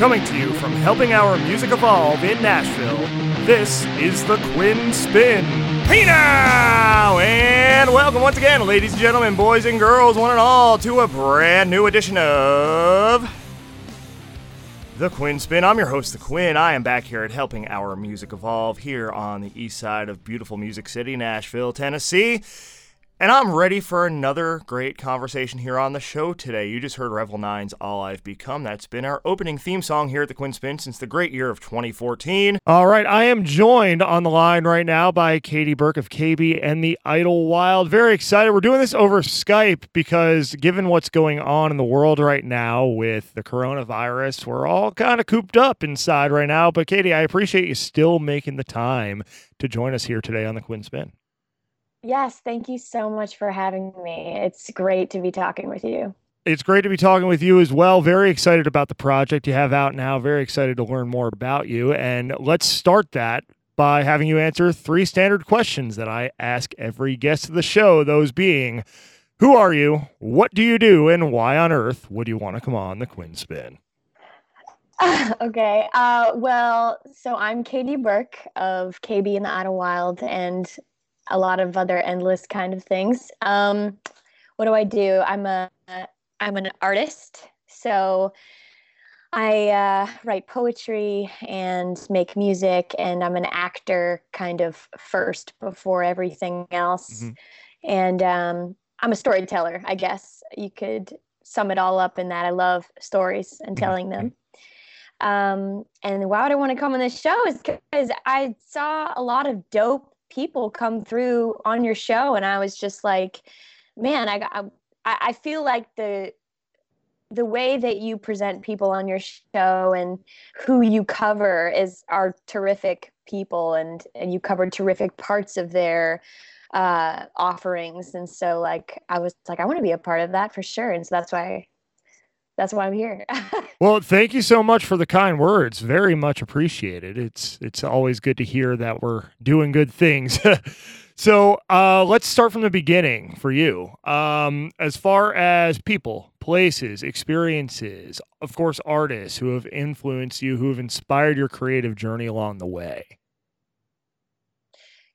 Coming to you from helping our music evolve in Nashville, this is the Quinn Spinn. Hey now! And welcome once again, ladies and gentlemen, boys and girls, one and all, to a brand new edition of The Quinn Spinn. I'm your host, The Quinn. I am back here at Helping Our Music Evolve here on the east side of beautiful Music City, Nashville, Tennessee. And I'm ready for another great conversation here on the show today. You just heard Revel 9's All I've Become. That's been our opening theme song here at the Quinn Spinn since the great year of 2014. All right, I am joined on the line right now by Katie Burke of KB and the Idyllwilde. Very excited. We're doing this over Skype because given what's going on in the world right now with the coronavirus, we're all kind of cooped up inside right now. But Katie, I appreciate you still making the time to join us here today on the Quinn Spinn. Yes, thank you so much for having me. It's great to be talking with you. It's great to be talking with you as well. Very excited about the project you have out now. Very excited to learn more about you. And let's start that by having you answer three standard questions that I ask every guest of the show. Those being, who are you? What do you do? And why on earth would you want to come on the Quinn Spinn? okay. Uh, well, so I'm Katie Burke of KB and the Idyllwilde, and a lot of other endless kind of things. Um, what do I do? I'm a I'm an artist, so I uh, write poetry and make music, and I'm an actor kind of first before everything else. Mm-hmm. And um, I'm a storyteller, I guess you could sum it all up in that. I love stories and mm-hmm. telling them. Um, and why would I want to come on this show is because I saw a lot of dope people come through on your show and i was just like man i i, I feel like the the way that you present people on your show and who you cover is are terrific people and and you cover terrific parts of their uh offerings. And so like i was like i want to be a part of that for sure. And so that's why that's why I'm here. well, thank you so much for the kind words. Very much appreciated. It's it's always good to hear that we're doing good things. so uh, let's start from the beginning for you. Um, as far as people, places, experiences, of course, artists who have influenced you, who have inspired your creative journey along the way.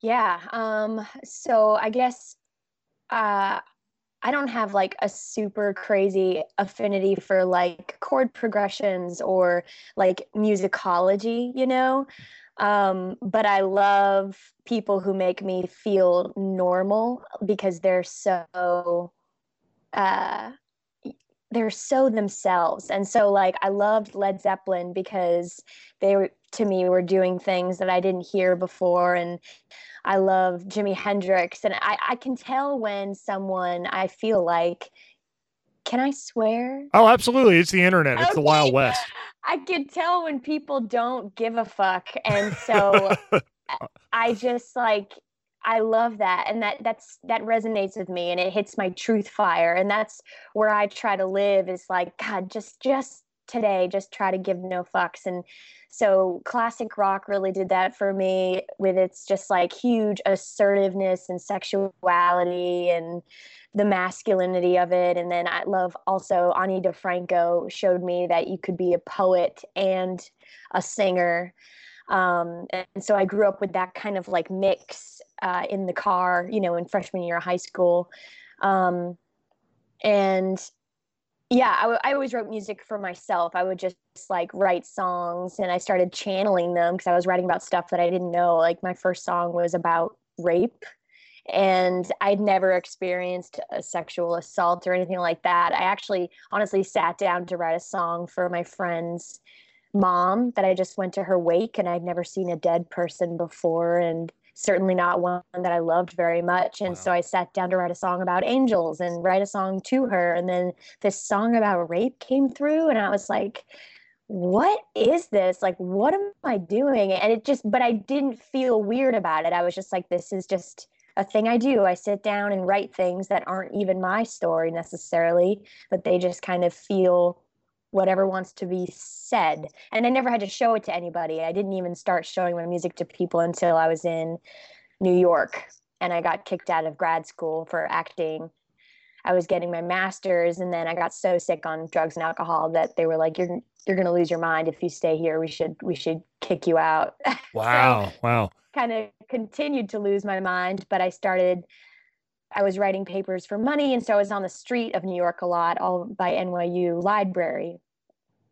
Yeah. Um, so I guess uh, I don't have like a super crazy affinity for like chord progressions or like musicology, you know? Um, but I love people who make me feel normal because they're so uh they're so themselves. And so like I loved Led Zeppelin because they were to me were doing things that I didn't hear before and I love Jimi Hendrix. And I, I can tell when someone I feel like, can I swear? Oh, absolutely. It's the internet, it's okay. the Wild West. I can tell when people don't give a fuck. And so I just like, I love that and that that's that resonates with me and it hits my truth fire and that's where I try to live is like god just just today just try to give no fucks. And so classic rock really did that for me with its just like huge assertiveness and sexuality and the masculinity of it. And then i love also ani difranco showed me that you could be a poet and a singer. Um, and so i grew up with that kind of like mix uh, in the car you know in freshman year of high school. Um, and yeah I, w- I always wrote music for myself. I would just like write songs and i started channeling them because i was writing about stuff that i didn't know. Like my first song was about rape and i'd never experienced a sexual assault or anything like that. I actually honestly sat down to write a song for my friend's mom that i just went to her wake and i'd never seen a dead person before and certainly not one that I loved very much. And wow. so I sat down to write a song about angels and write a song to her. And then this song about rape came through, and I was like, what is this? Like, what am I doing? And it just, but I didn't feel weird about it. I was just like, this is just a thing I do. I sit down and write things that aren't even my story necessarily, but they just kind of feel whatever wants to be said. And I never had to show it to anybody. I didn't even start showing my music to people until I was in New York and I got kicked out of grad school for acting I was getting my master's, and then I got so sick on drugs and alcohol that they were like, "You're you're gonna lose your mind if you stay here. We should we should kick you out." Wow, so, wow. Kind of continued to lose my mind, but I started. I was writing papers for money, and so I was on the street of New York a lot, all by NYU library.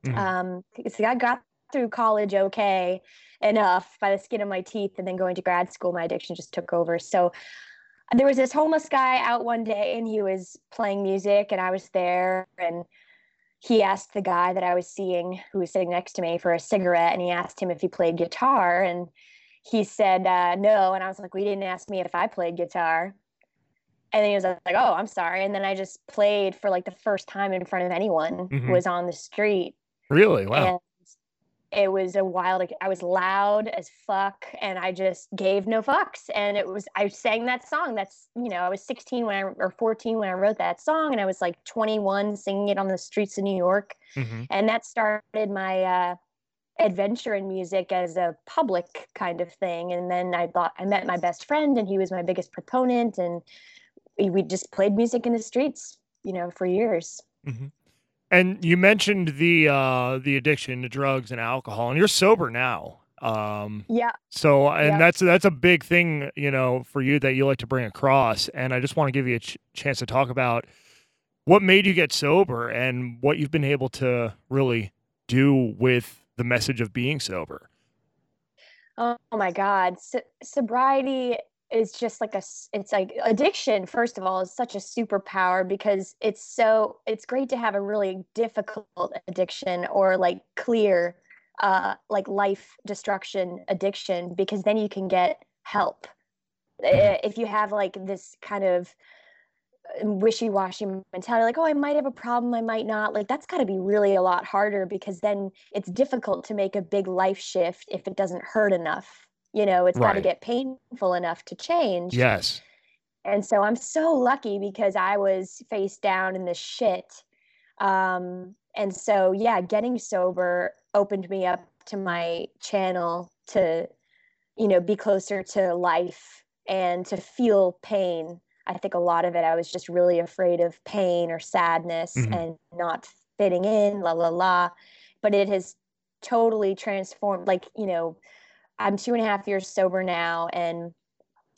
Mm-hmm. Um, so I got through college okay enough by the skin of my teeth, and then going to grad school, my addiction just took over. So there was this homeless guy out one day and he was playing music and I was there and he asked the guy that I was seeing who was sitting next to me for a cigarette and he asked him if he played guitar and he said uh, no and I was like we didn't ask me if I played guitar and then he was like oh I'm sorry. And then I just played for like the first time in front of anyone mm-hmm. who was on the street. Really? Wow. And it was a wild i was loud as fuck and i just gave no fucks. And it was i sang that song. That's you know i was 16 when i or 14 when i wrote that song and i was like 21 singing it on the streets of new york. Mm-hmm. and that started my uh, adventure in music as a public kind of thing. And then i thought i met my best friend and he was my biggest proponent. And we, just played music in the streets you know for years mm-hmm. And you mentioned the uh, the addiction to drugs and alcohol, and you're sober now. Um, yeah. So, and yeah. that's that's a big thing, you know, for you that you like to bring across. And I just want to give you a ch- chance to talk about what made you get sober and what you've been able to really do with the message of being sober. Oh my God, so- sobriety is just like a it's like addiction first of all is such a superpower because it's so it's great to have a really difficult addiction or like clear uh like life destruction addiction because then you can get help mm-hmm. if you have like this kind of uh, wishy-washy mentality like oh i might have a problem i might not like that's got to be really a lot harder because then it's difficult to make a big life shift if it doesn't hurt enough you know it's right. got to get painful enough to change. Yes. And so i'm so lucky because i was face down in the shit. Um, and so yeah getting sober opened me up to my channel to you know be closer to life and to feel pain. I think a lot of it i was just really afraid of pain or sadness mm-hmm. and not fitting in la la la. But it has totally transformed like you know I'm two and a half years sober now, and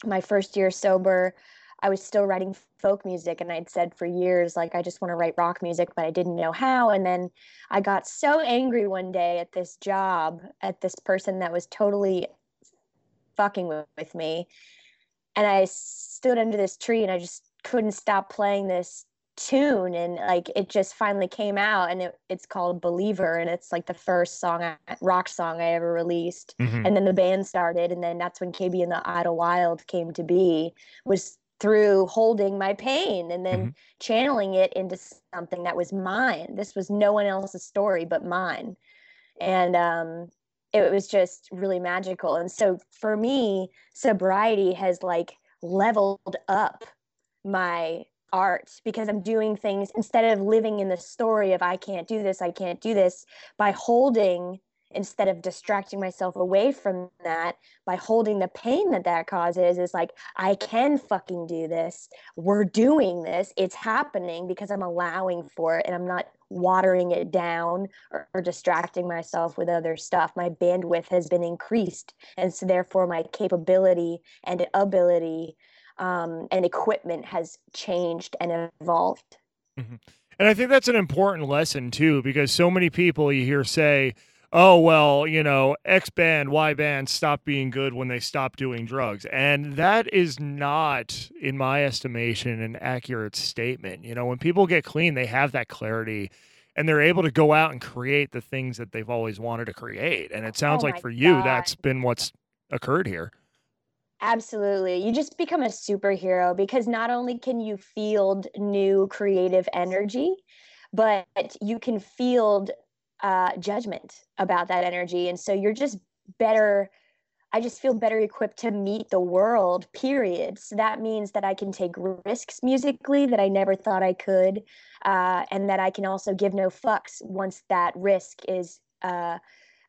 my first year sober, I was still writing folk music, and I'd said for years, like, I just want to write rock music, but I didn't know how. And then I got so angry one day at this job, at this person that was totally fucking with, me. And I stood under this tree and I just couldn't stop playing this tune and like it just finally came out and it, it's called believer and it's like the first song I, rock song i ever released mm-hmm. and then the band started and then that's when kb and the Idyllwilde came to be was through holding my pain and then mm-hmm. channeling it into something that was mine this was no one else's story but mine and um it was just really magical and so for me sobriety has like leveled up my art because I'm doing things instead of living in the story of I can't do this, I can't do this, by holding instead of distracting myself away from that by holding the pain that that causes is like i can fucking do this. We're doing this. It's happening because i'm allowing for it and i'm not watering it down or, or, distracting myself with other stuff. My bandwidth has been increased and so therefore my capability and ability um, and equipment has changed and evolved. Mm-hmm. And I think that's an important lesson too, because so many people you hear say, oh, well, you know, X band, Y band stopped being good when they stopped doing drugs. And that is not, in my estimation, an accurate statement. You know, when people get clean, they have that clarity and they're able to go out and create the things that they've always wanted to create. And it sounds oh like for God. you, that's been what's occurred here. Absolutely. You just become a superhero because not only can you field new creative energy, but you can field uh, judgment about that energy. And so you're just better. I just feel better equipped to meet the world, period. So that means that I can take risks musically that I never thought I could, uh, and that I can also give no fucks once that risk is uh,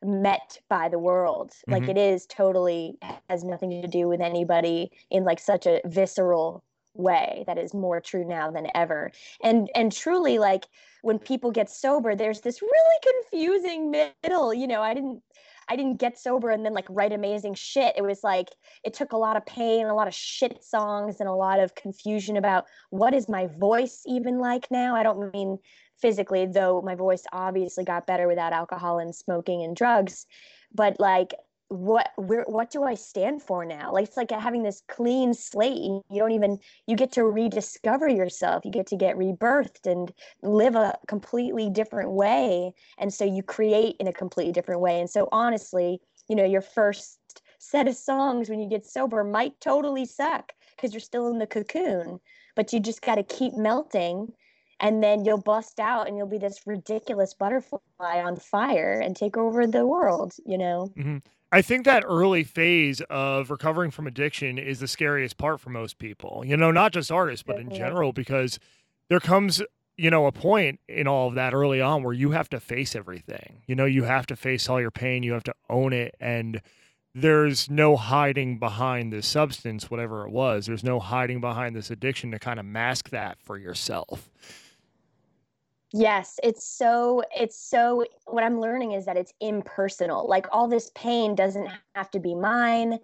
met by the world mm-hmm. like it is totally has nothing to do with anybody in like such a visceral way that is more true now than ever and and truly like when people get sober there's this really confusing middle you know i didn't I didn't get sober and then like write amazing shit. It was like it took a lot of pain, a lot of shit songs, and a lot of confusion about what is my voice even like now. I don't mean physically, though my voice obviously got better without alcohol and smoking and drugs. But like what where what do I stand for now? Like it's like having this clean slate. You don't even you get to rediscover yourself. You get to get rebirthed and live a completely different way. And so you create in a completely different way. And so honestly, you know, your first set of songs when you get sober might totally suck because you're still in the cocoon, but you just got to keep melting and then you'll bust out and you'll be this ridiculous butterfly on fire and take over the world, you know. Mm-hmm. I think that early phase of recovering from addiction is the scariest part for most people. You know, not just artists, but in general, because there comes, you know, a point in all of that early on where you have to face everything. You know, you have to face all your pain, you have to own it. And there's no hiding behind this substance, whatever it was. There's no hiding behind this addiction to kind of mask that for yourself. Yes, it's so it's so what I'm learning is that it's impersonal. Like all this pain doesn't have to be mine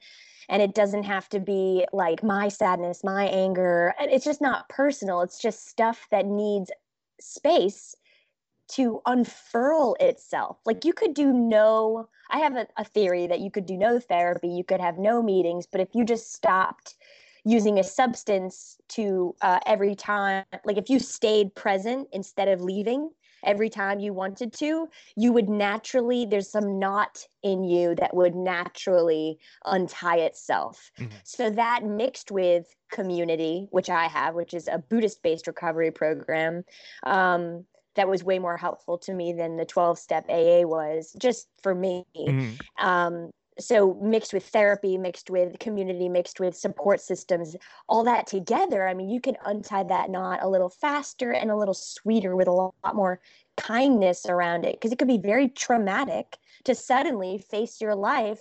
and it doesn't have to be like my sadness, my anger. And It's just not personal. It's just stuff that needs space to unfurl itself. Like you could do no I have a, a theory that you could do no therapy, you could have no meetings, but if you just stopped using a substance to uh, every time like if you stayed present instead of leaving every time you wanted to you would naturally there's some knot in you that would naturally untie itself mm-hmm. so that mixed with community which i have which is a buddhist based recovery program um, that was way more helpful to me than the 12 step aa was just for me mm-hmm. um, so mixed with therapy mixed with community mixed with support systems all that together i mean you can untie that knot a little faster and a little sweeter with a lot more kindness around it because it could be very traumatic to suddenly face your life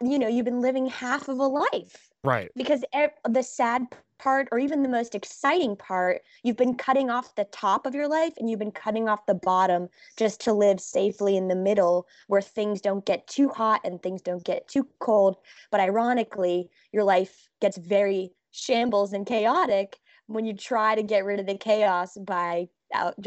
you know you've been living half of a life. Right. Because the sad part or even the most exciting part, you've been cutting off the top of your life and you've been cutting off the bottom just to live safely in the middle where things don't get too hot and things don't get too cold. But ironically, your life gets very shambles and chaotic when you try to get rid of the chaos by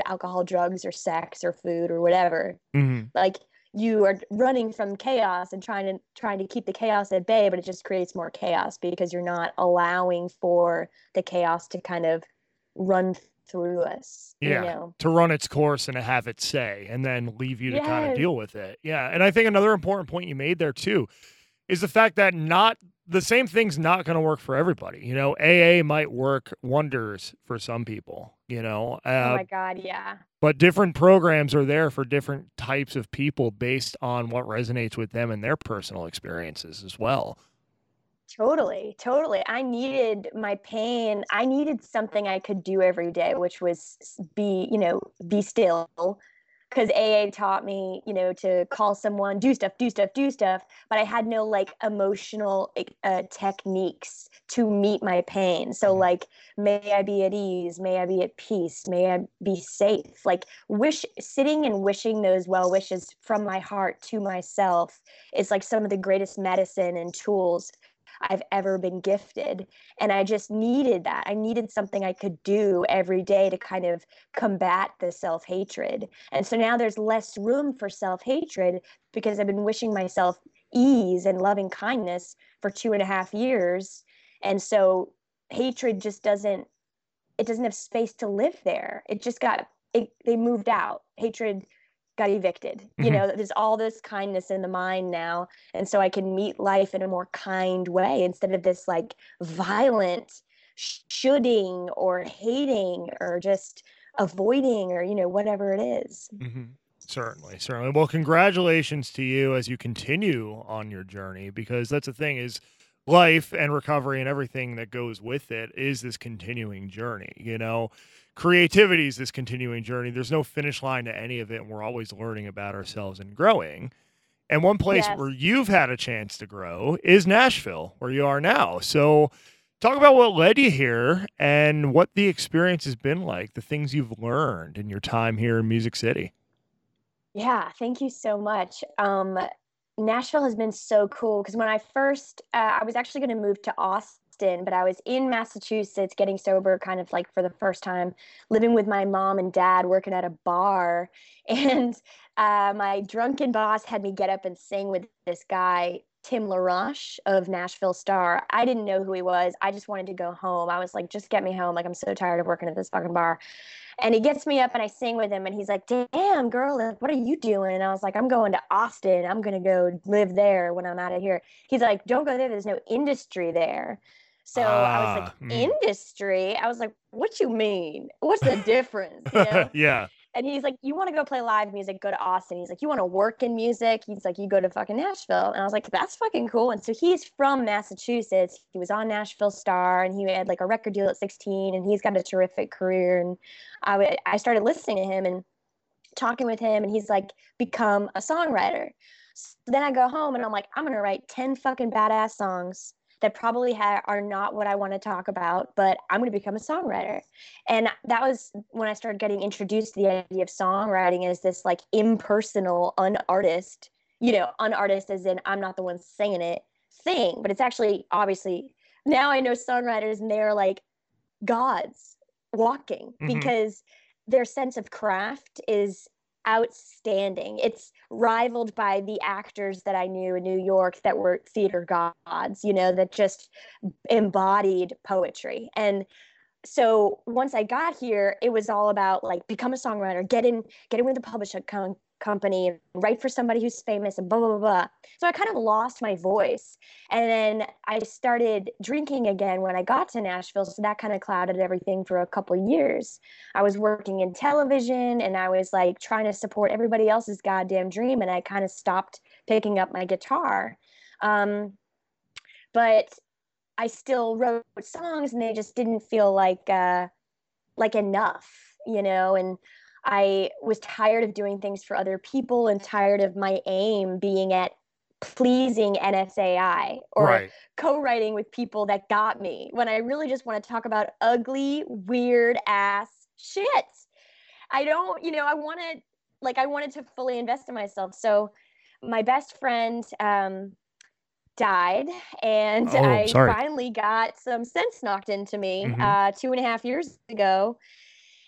alcohol, drugs, or sex, or food, or whatever. Mm-hmm. Like you are running from chaos and trying to trying to keep the chaos at bay but it just creates more chaos because you're not allowing for the chaos to kind of run through us yeah you know? to run its course and to have it say and then leave you to yes. kind of deal with it yeah and i think another important point you made there too is the fact that not the same thing's not going to work for everybody. You know, AA might work wonders for some people, you know. Uh, oh my God, yeah. But different programs are there for different types of people based on what resonates with them and their personal experiences as well. Totally, totally. I needed my pain. I needed something I could do every day, which was be, you know, be still, because AA taught me, you know, to call someone, do stuff, do stuff, do stuff. But I had no like emotional uh, techniques to meet my pain. So, mm-hmm. like, may I be at ease? May I be at peace? May I be safe? Like, wish sitting and wishing those well wishes from my heart to myself is like some of the greatest medicine and tools I've ever been gifted. And I just needed that. I needed something I could do every day to kind of combat the self hatred. And so now there's less room for self hatred because I've been wishing myself ease and loving kindness for two and a half years. And so hatred just doesn't, it doesn't have space to live there. It just got, it, they moved out. Hatred got evicted. Mm-hmm. You know, there's all this kindness in the mind now. And so I can meet life in a more kind way instead of this like violent shoulding or hating or just avoiding or, you know, whatever it is. Mm-hmm. Certainly, certainly. Well, congratulations to you as you continue on your journey because that's the thing is life and recovery and everything that goes with it is this continuing journey, you know creativity is this continuing journey. There's no finish line to any of it, and we're always learning about ourselves and growing. And one place yes. where you've had a chance to grow is Nashville, where you are now. So, Talk about what led you here and what the experience has been like, the things you've learned in your time here in Music City. Yeah, thank you so much. Um, Nashville has been so cool because when I first, uh, I was actually going to move to Austin, but I was in Massachusetts getting sober kind of like for the first time, living with my mom and dad, working at a bar. And uh, my drunken boss had me get up and sing with this guy, Tim LaRoche of Nashville Star. I didn't know who he was. I just wanted to go home. I was like, just get me home. Like, I'm so tired of working at this fucking bar. And he gets me up and I sing with him and he's like, damn, girl, what are you doing? And I was like, I'm going to Austin. I'm going to go live there when I'm out of here. He's like, don't go there. There's no industry there. So I was like, ah, mm. industry? I was like, what you mean? What's the difference? You know? yeah and he's like, "You want to go play live music? Go to Austin." He's like, "You want to work in music?" He's like, "You go to fucking Nashville." And I was like, "That's fucking cool." And so he's from Massachusetts. He was on Nashville Star, and he had like a record deal at 16, and he's got a terrific career. And I, w- I started listening to him and talking with him, and he's like, "Become a songwriter." So then I go home and I'm like, "I'm gonna write 10 fucking badass songs." That probably ha- are not what I want to talk about, but I'm going to become a songwriter. And that was when I started getting introduced to the idea of songwriting as this like impersonal, unartist, you know, unartist as in I'm not the one singing it thing, but it's actually obviously now I know songwriters and they're like gods walking mm-hmm. because their sense of craft is outstanding. It's rivaled by the actors that I knew in New York that were theater gods, you know, that just embodied poetry. And so once I got here, it was all about like become a songwriter, get in, get in with the publisher com- company, write for somebody who's famous, and blah blah blah. So I kind of lost my voice, and then I started drinking again when I got to Nashville. So that kind of clouded everything for a couple years. I was working in television, and I was like trying to support everybody else's goddamn dream, and I kind of stopped picking up my guitar. Um, but I still wrote songs, and they just didn't feel like uh, like enough, you know, and I was tired of doing things for other people and tired of my aim being at pleasing NSAI or right. co-writing with people that got me when I really just want to talk about ugly, weird ass shit. I don't, you know, I wanted like I wanted to fully invest in myself. So my best friend um died and oh, I sorry. finally got some sense knocked into me mm-hmm. uh two and a half years ago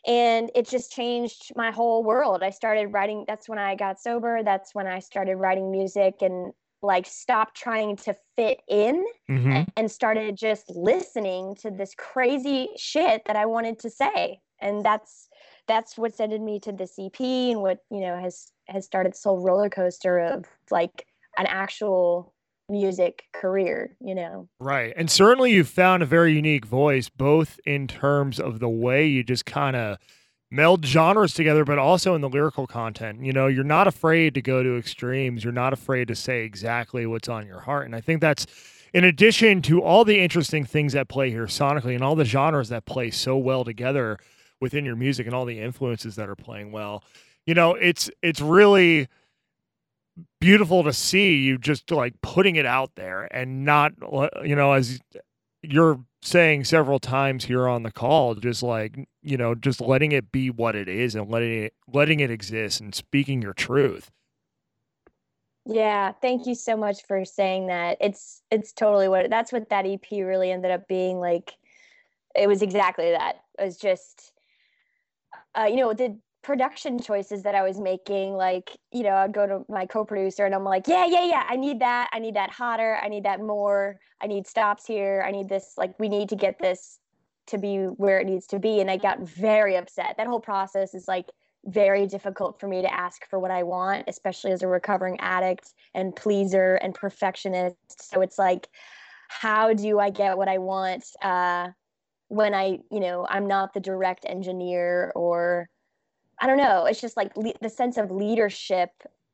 and it just changed my whole world i started writing that's when i got sober that's when i started writing music and like stopped trying to fit in mm-hmm. and started just listening to this crazy shit that i wanted to say and that's that's what sent me to this ep and what you know has has started this whole roller coaster of like an actual music career, you know. Right. And certainly you've found a very unique voice, both in terms of the way you just kind of meld genres together, but also in the lyrical content. You know, you're not afraid to go to extremes. You're not afraid to say exactly what's on your heart. And I think that's in addition to all the interesting things that play here sonically and all the genres that play so well together within your music and all the influences that are playing well. You know, it's it's really beautiful to see you just like putting it out there and not you know as you're saying several times here on the call just like you know just letting it be what it is and letting it letting it exist and speaking your truth. Yeah thank you so much for saying that. It's it's totally what that's what that ep really ended up being like it was exactly that. It was just uh, you know the production choices that I was making, like, you know, I'd go to my co-producer and I'm like, yeah, yeah, yeah, I need that. I need that hotter. I need that more. I need stops here. I need this, like, we need to get this to be where it needs to be. And I got very upset. That whole process is like very difficult for me to ask for what I want, especially as a recovering addict and pleaser and perfectionist. So it's like, how do I get what I want uh, when I, you know, I'm not the direct engineer or I don't know. It's just like le- the sense of leadership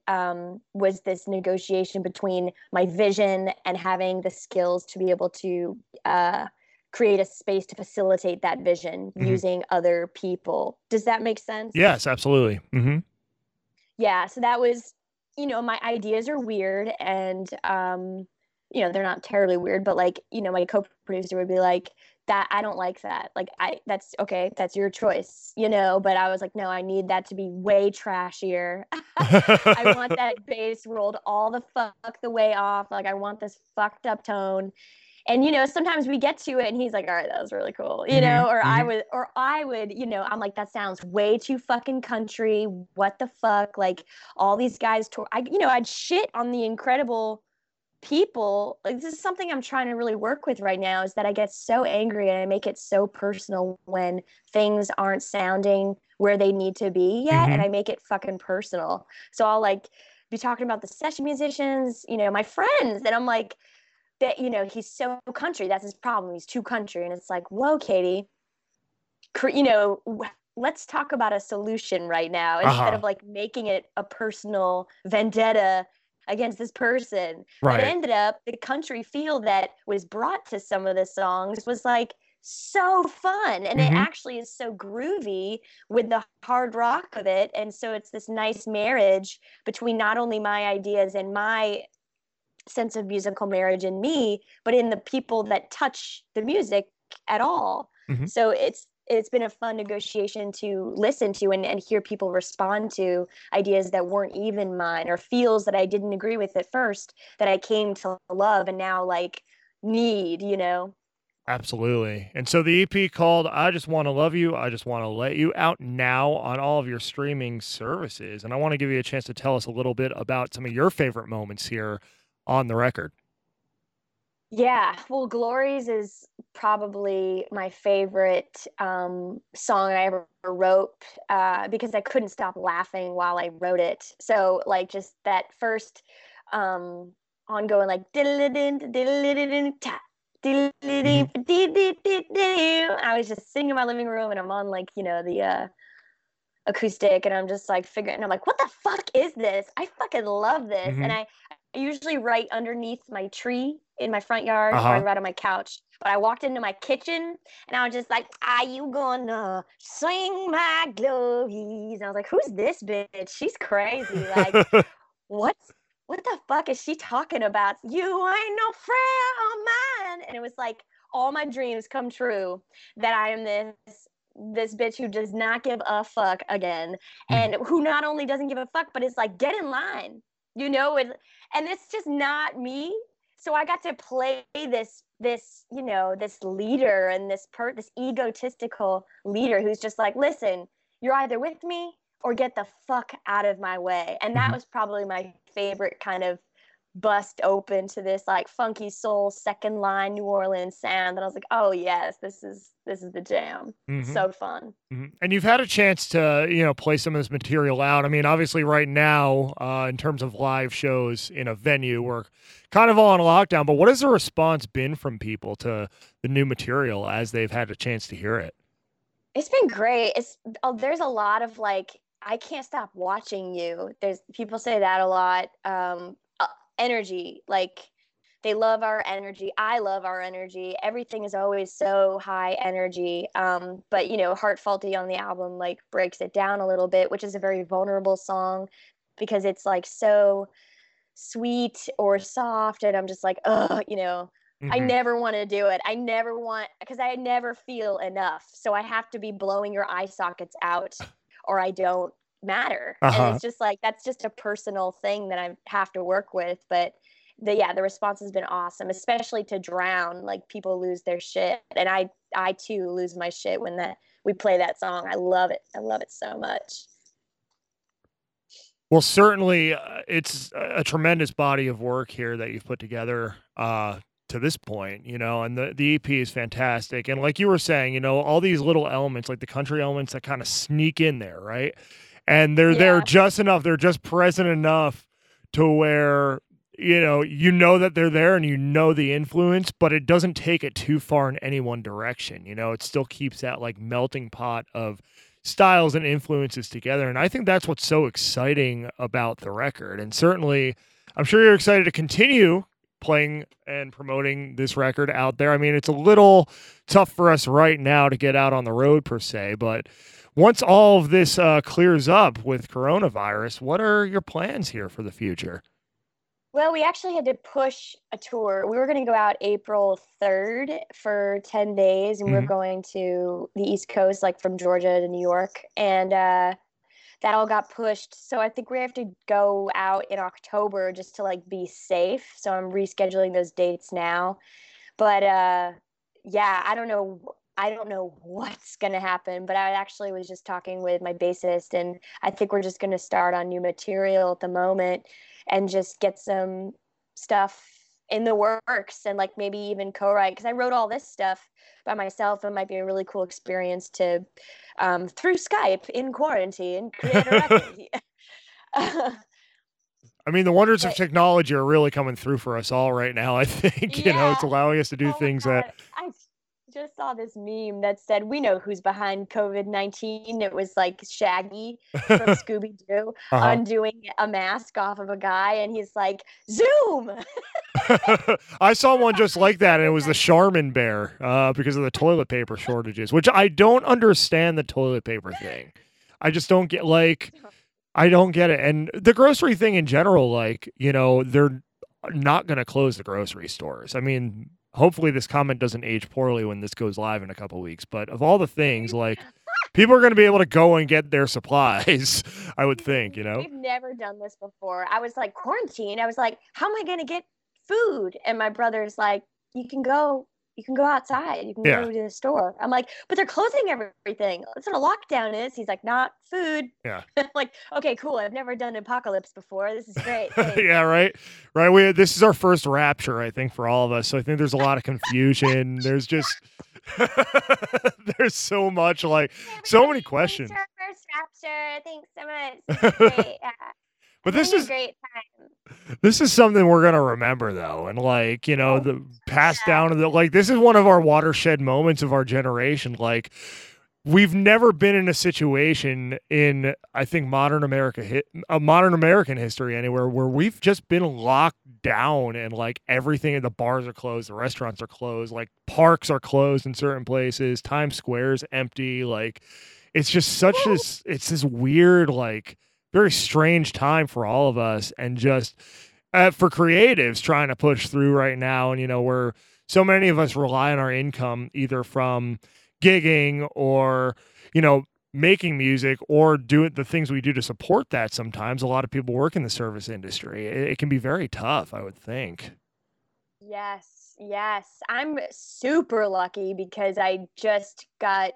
um, was this negotiation between my vision and having the skills to be able to uh, create a space to facilitate that vision mm-hmm. using other people. Does that make sense? Yes, absolutely. Mm-hmm. Yeah. So that was, you know, my ideas are weird and, um, you know, they're not terribly weird, but like, you know, my co-producer would be like, that I don't like that. Like I that's okay, that's your choice, you know, but I was like no, I need that to be way trashier. I want that bass rolled all the fuck the way off. Like I want this fucked up tone. And you know, sometimes we get to it and he's like, "All right, that was really cool." You mm-hmm, know, or mm-hmm. I would or I would, you know, I'm like that sounds way too fucking country. What the fuck? Like all these guys tour I you know, I'd shit on the incredible people like this is something i'm trying to really work with right now is that i get so angry and i make it so personal when things aren't sounding where they need to be yet mm-hmm. and i make it fucking personal so i'll like be talking about the session musicians you know my friends and i'm like that you know he's so country that's his problem he's too country and it's like whoa katie you know let's talk about a solution right now instead uh-huh. of like making it a personal vendetta against this person. Right. But ended up the country feel that was brought to some of the songs was like so fun and mm-hmm. it actually is so groovy with the hard rock of it and so it's this nice marriage between not only my ideas and my sense of musical marriage in me but in the people that touch the music at all mm-hmm. so it's it's been a fun negotiation to listen to and, and hear people respond to ideas that weren't even mine or feels that I didn't agree with at first that I came to love and now like need, you know? Absolutely. And so the EP called I Just Want to Love You, I Just Want to Let You out now on all of your streaming services. And I want to give you a chance to tell us a little bit about some of your favorite moments here on the record. Yeah, well, Glories is probably my favorite um, song I ever wrote uh, because I couldn't stop laughing while I wrote it. So, like, just that first um, ongoing, like, mm-hmm. I was just sitting in my living room and I'm on, like, you know, the uh, acoustic and I'm just like figuring, I'm like, what the fuck is this? I fucking love this. Mm-hmm. And I, I usually write underneath my tree in my front yard uh-huh. or right on my couch. But I walked into my kitchen and I was just like, Are you gonna sing my glories? And I was like, Who's this bitch? She's crazy. Like, what? What the fuck is she talking about? You ain't no friend of mine. And it was like all my dreams come true that I am this this bitch who does not give a fuck again hmm. and who not only doesn't give a fuck but is like get in line you know and and it's just not me so I got to play this this you know this leader and this per this egotistical leader who's just like listen you're either with me or get the fuck out of my way and that mm-hmm. was probably my favorite kind of bust open to this like funky soul second line New Orleans sound. And I was like, oh yes, this is this is the jam. Mm-hmm. So fun. Mm-hmm. And you've had a chance to you know play some of this material out. I mean, obviously, right now, uh, in terms of live shows in a venue, we're kind of all on lockdown. But what has the response been from people to the new material as they've had a chance to hear it? It's been great. It's oh, there's a lot of like I can't stop watching you. There's people say that a lot. Um, energy like they love our energy. I love our energy. Everything is always so high energy um, but you know heart faulty on the album like breaks it down a little bit which is a very vulnerable song because it's like so sweet or soft and i'm just like oh you know? Mm-hmm. i never want to do it. I never want because i never feel enough. So i have to be blowing your eye sockets out or i don't matter uh-huh. and it's just like that's just a personal thing that i have to work with but the yeah the response has been awesome especially to drown like people lose their shit and i i too lose my shit when that we play that song i love it i love it so much well certainly uh, it's a tremendous body of work here that you've put together uh to this point, you know, and the, the EP is fantastic. And like you were saying, you know, all these little elements, like the country elements that kind of sneak in there, right? And they're yeah. there just enough. They're just present enough to where you know you know that they're there and you know the influence, but it doesn't take it too far in any one direction. You know, it still keeps that like melting pot of styles and influences together, and I think that's what's so exciting about the record. And certainly, I'm sure you're excited to continue playing and promoting this record out there. I mean, it's a little tough for us right now to get out on the road per se, but once all of this uh, clears up with coronavirus, what are your plans here for the future? Well, we actually had to push a tour. We were going to go out April 3rd for 10 days, and mm-hmm. we are going to the East Coast, like from Georgia to New York. And uh, that all got pushed. So I think we have to go out in October just to like be safe. So I'm rescheduling those dates now. But uh, yeah, I don't know. I don't know what's going to happen, but I actually was just talking with my bassist, and I think we're just going to start on new material at the moment and just get some stuff in the works and like maybe even co-write because I wrote all this stuff by myself. It might be a really cool experience to um, through Skype in quarantine create a record. I mean, the wonders but, of technology are really coming through for us all right now. I think you know it's allowing us to do oh things that I just saw this meme that said, "We know who's behind COVID nineteen. It was like Shaggy from Scooby Doo uh-huh. undoing a mask off of a guy, and he's like, "Zoom." I saw one just like that, and it was the Charmin bear uh, because of the toilet paper shortages, which I don't understand the toilet paper thing. I just don't get like, I don't get it, and the grocery thing in general. Like, you know, they're not going to close the grocery stores. I mean, hopefully this comment doesn't age poorly when this goes live in a couple weeks. But of all the things, like people are going to be able to go and get their supplies. I would think, you know. We've never done this before. I was like quarantine. I was like, how am I going to get food? And my brother's like, you can go you can go outside. You can yeah. go to the store. I'm like, but they're closing everything. That's what a lockdown is. He's like, not food. Yeah. like, okay, cool. I've never done apocalypse before. This is great. yeah, right. Right. We this is our first rapture, I think, for all of us. So I think there's a lot of confusion. there's just there's so much like so many questions. Our First rapture. Thanks so much. Great. Yeah. But this is great time. This is something we're gonna remember though, and like you know, oh, the passed yeah. down the like this is one of our watershed moments of our generation. Like we've never been in a situation in I think modern America hit a uh, modern American history anywhere where we've just been locked down and like everything the bars are closed, the restaurants are closed, like parks are closed in certain places, Times Square is empty, like it's just such this it's this weird like very strange time for all of us and just uh, for creatives trying to push through right now. And you know where so many of us rely on our income either from gigging or you know making music or doing the things we do to support that sometimes. A lot of people work in the service industry. It, it can be very tough i would think. Yes yes. I'm super lucky because i just got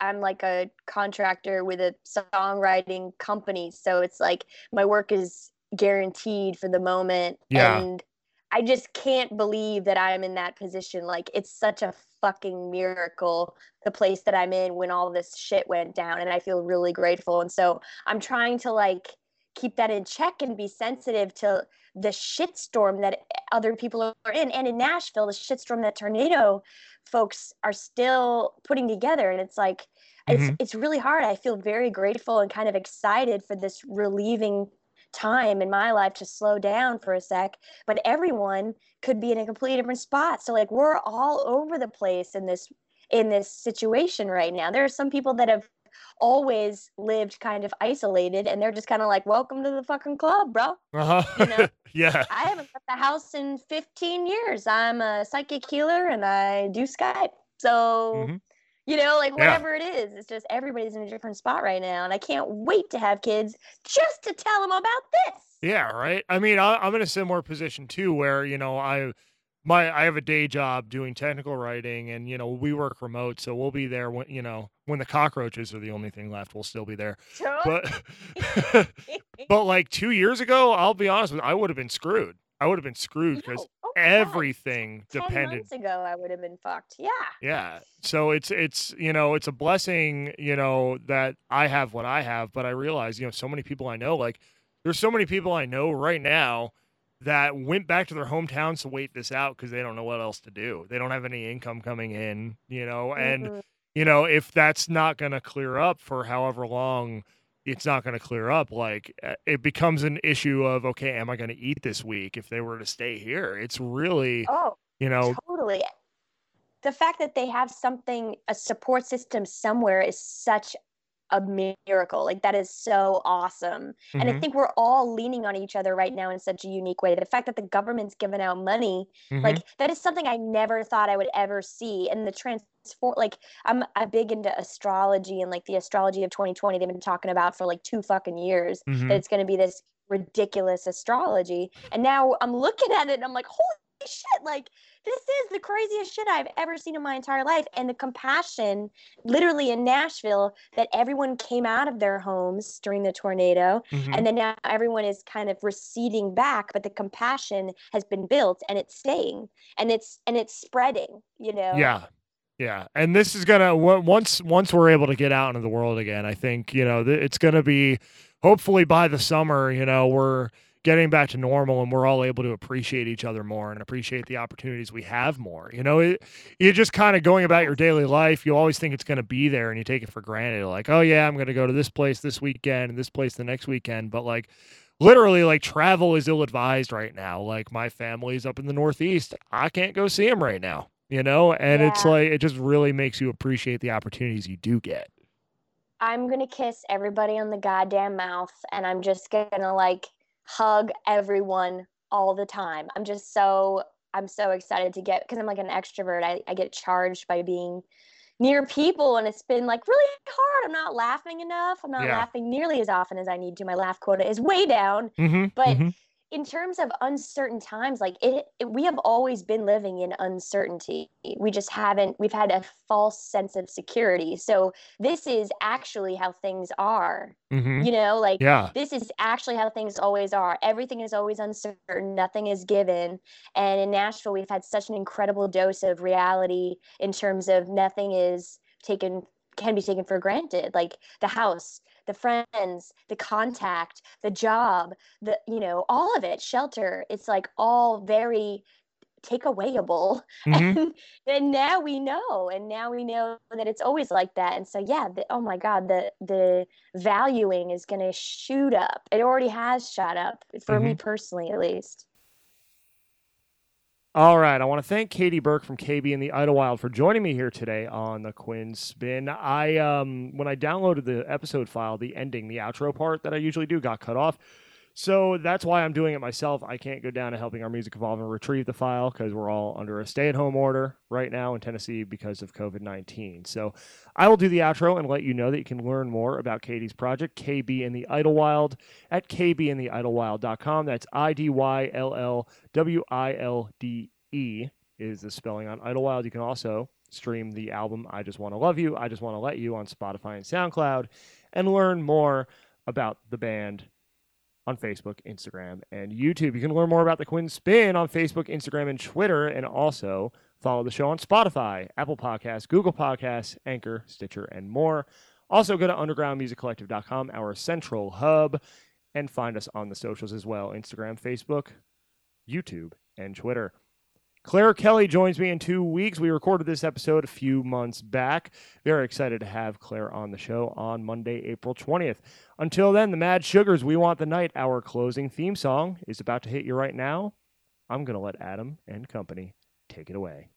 I'm like a contractor with a songwriting company. So it's like my work is guaranteed for the moment. Yeah. And I just can't believe that I'm in that position. Like it's such a fucking miracle, the place that I'm in when all this shit went down. And I feel really grateful. And so I'm trying to like keep that in check and be sensitive to the shitstorm that other people are in. And in Nashville, the shitstorm that tornado folks are still putting together. And it's like it's mm-hmm. it's really hard. I feel very grateful and kind of excited for this relieving time in my life to slow down for a sec. But everyone could be in a completely different spot. So like we're all over the place in this in this situation right now. There are some people that have always lived kind of isolated and they're just kind of like welcome to the fucking club bro uh-huh. you know? yeah i haven't left the house in 15 years i'm a psychic healer and i do skype so mm-hmm. you know like whatever yeah. it is it's just everybody's in a different spot right now and i can't wait to have kids just to tell them about this yeah right i mean I, i'm in a similar position too where you know i my I have a day job doing technical writing and you know we work remote so we'll be there when you know when the cockroaches are the only thing left we'll still be there but but like 2 years ago I'll be honest with you I would have been screwed I would have been screwed because oh, everything God. depended months ago I would have been fucked yeah yeah so it's it's you know it's a blessing you know that I have what I have but I realize you know so many people I know like there's so many people I know right now that went back to their hometowns to wait this out because they don't know what else to do. They don't have any income coming in, you know, and mm-hmm. You know if that's not going to clear up for however long it's not going to clear up like eh, it becomes an issue of okay am i going to eat this week if they were to stay here? It's really oh you know totally. The fact that they have something a support system somewhere is such a miracle. Like that is so awesome. Mm-hmm. And I mm-hmm. think we're all leaning on each other right now in such a unique way. The fact that the government's given out money, mm-hmm. like that is something I never thought I would ever see. And the transform like I'm I'm big into astrology and like the astrology of 2020 they've been talking about for like two fucking years mm-hmm. that it's gonna be this ridiculous astrology. And now I'm looking at it and I'm like, holy shit, like this is the craziest shit I've ever seen in my entire life. And the compassion, literally in Nashville, that everyone came out of their homes during the tornado. Mm-hmm. And then now everyone is kind of receding back, but the compassion has been built and it's staying and it's and it's spreading, you know? Yeah. Yeah, and this is gonna once once we're able to get out into the world again. I think you know it's gonna be hopefully by the summer. You know we're getting back to normal and we're all able to appreciate each other more and appreciate the opportunities we have more. You know, it, you're just kind of going about your daily life. You always think it's going to be there and you take it for granted. Like, oh, yeah, I'm going to go to this place this weekend and this place the next weekend. But like, literally, like, travel is ill advised right now. Like, my family's up in the Northeast. I can't go see them right now, you know? And yeah. it's like, it just really makes you appreciate the opportunities you do get. I'm going to kiss everybody on the goddamn mouth and I'm just going to like hug everyone all the time. I'm just so I'm so excited to get because I'm like an extrovert. I, I get charged by being near people and it's been like really hard. I'm not laughing enough. I'm not yeah. laughing nearly as often as I need to. My laugh quota is way down. Mm-hmm, but mm-hmm in terms of uncertain times like it, it, we have always been living in uncertainty. We just haven't we've had a false sense of security. So this is actually how things are mm-hmm. you know like yeah. this is actually how things always are. Everything is always uncertain. Nothing is given. And in nashville we've had such an incredible dose of reality in terms of nothing is taken can be taken for granted. Like the house the friends the contact the job the you know all of it shelter it's like all very takeawayable mm-hmm. and, and now we know and now we know that it's always like that and so yeah the, oh my god the the valuing is going to shoot up it already has shot up for mm-hmm. me personally at least all right. I want to thank Katie Burke from KB and the Idyllwilde for joining me here today on the Quinn Spinn. I um when I downloaded the episode file, the ending, the outro part that I usually do got cut off. So that's why I'm doing it myself. I can't go down to helping our music evolve and retrieve the file because we're all under a stay at home order right now in Tennessee because of COVID 19. So I will do the outro and let you know that you can learn more about Katie's project, KB in the Idyllwilde, at kbintheidyllwilde.com. That's I D Y L L W I L D E is the spelling on Idyllwilde. You can also stream the album I Just Want to Love You, I Just Want to Let You on Spotify and SoundCloud and learn more about the band on Facebook, Instagram, and YouTube. You can learn more about the Quinn Spinn on Facebook, Instagram, and Twitter, and also follow the show on Spotify, Apple Podcasts, Google Podcasts, Anchor, Stitcher, and more. Also, go to undergroundmusiccollective.com, our central hub, and find us on the socials as well Instagram, Facebook, YouTube, and Twitter. Claire Kelly joins me in two weeks. We recorded this episode a few months back. Very excited to have Claire on the show on Monday, April 20th. Until then, the Mad Sugars, We Want the Night, our closing theme song, is about to hit you right now. I'm going to let Adam and company take it away.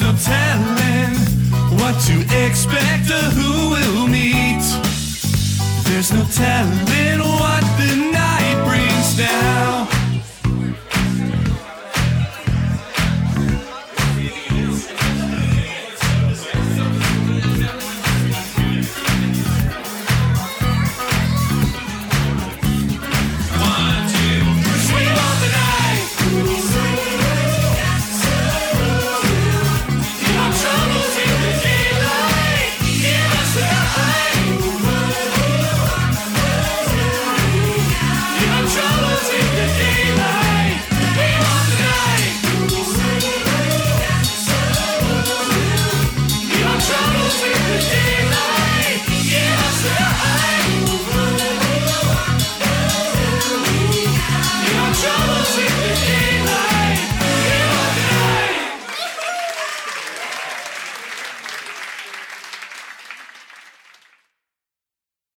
No telling what to expect or who will meet. There's no telling.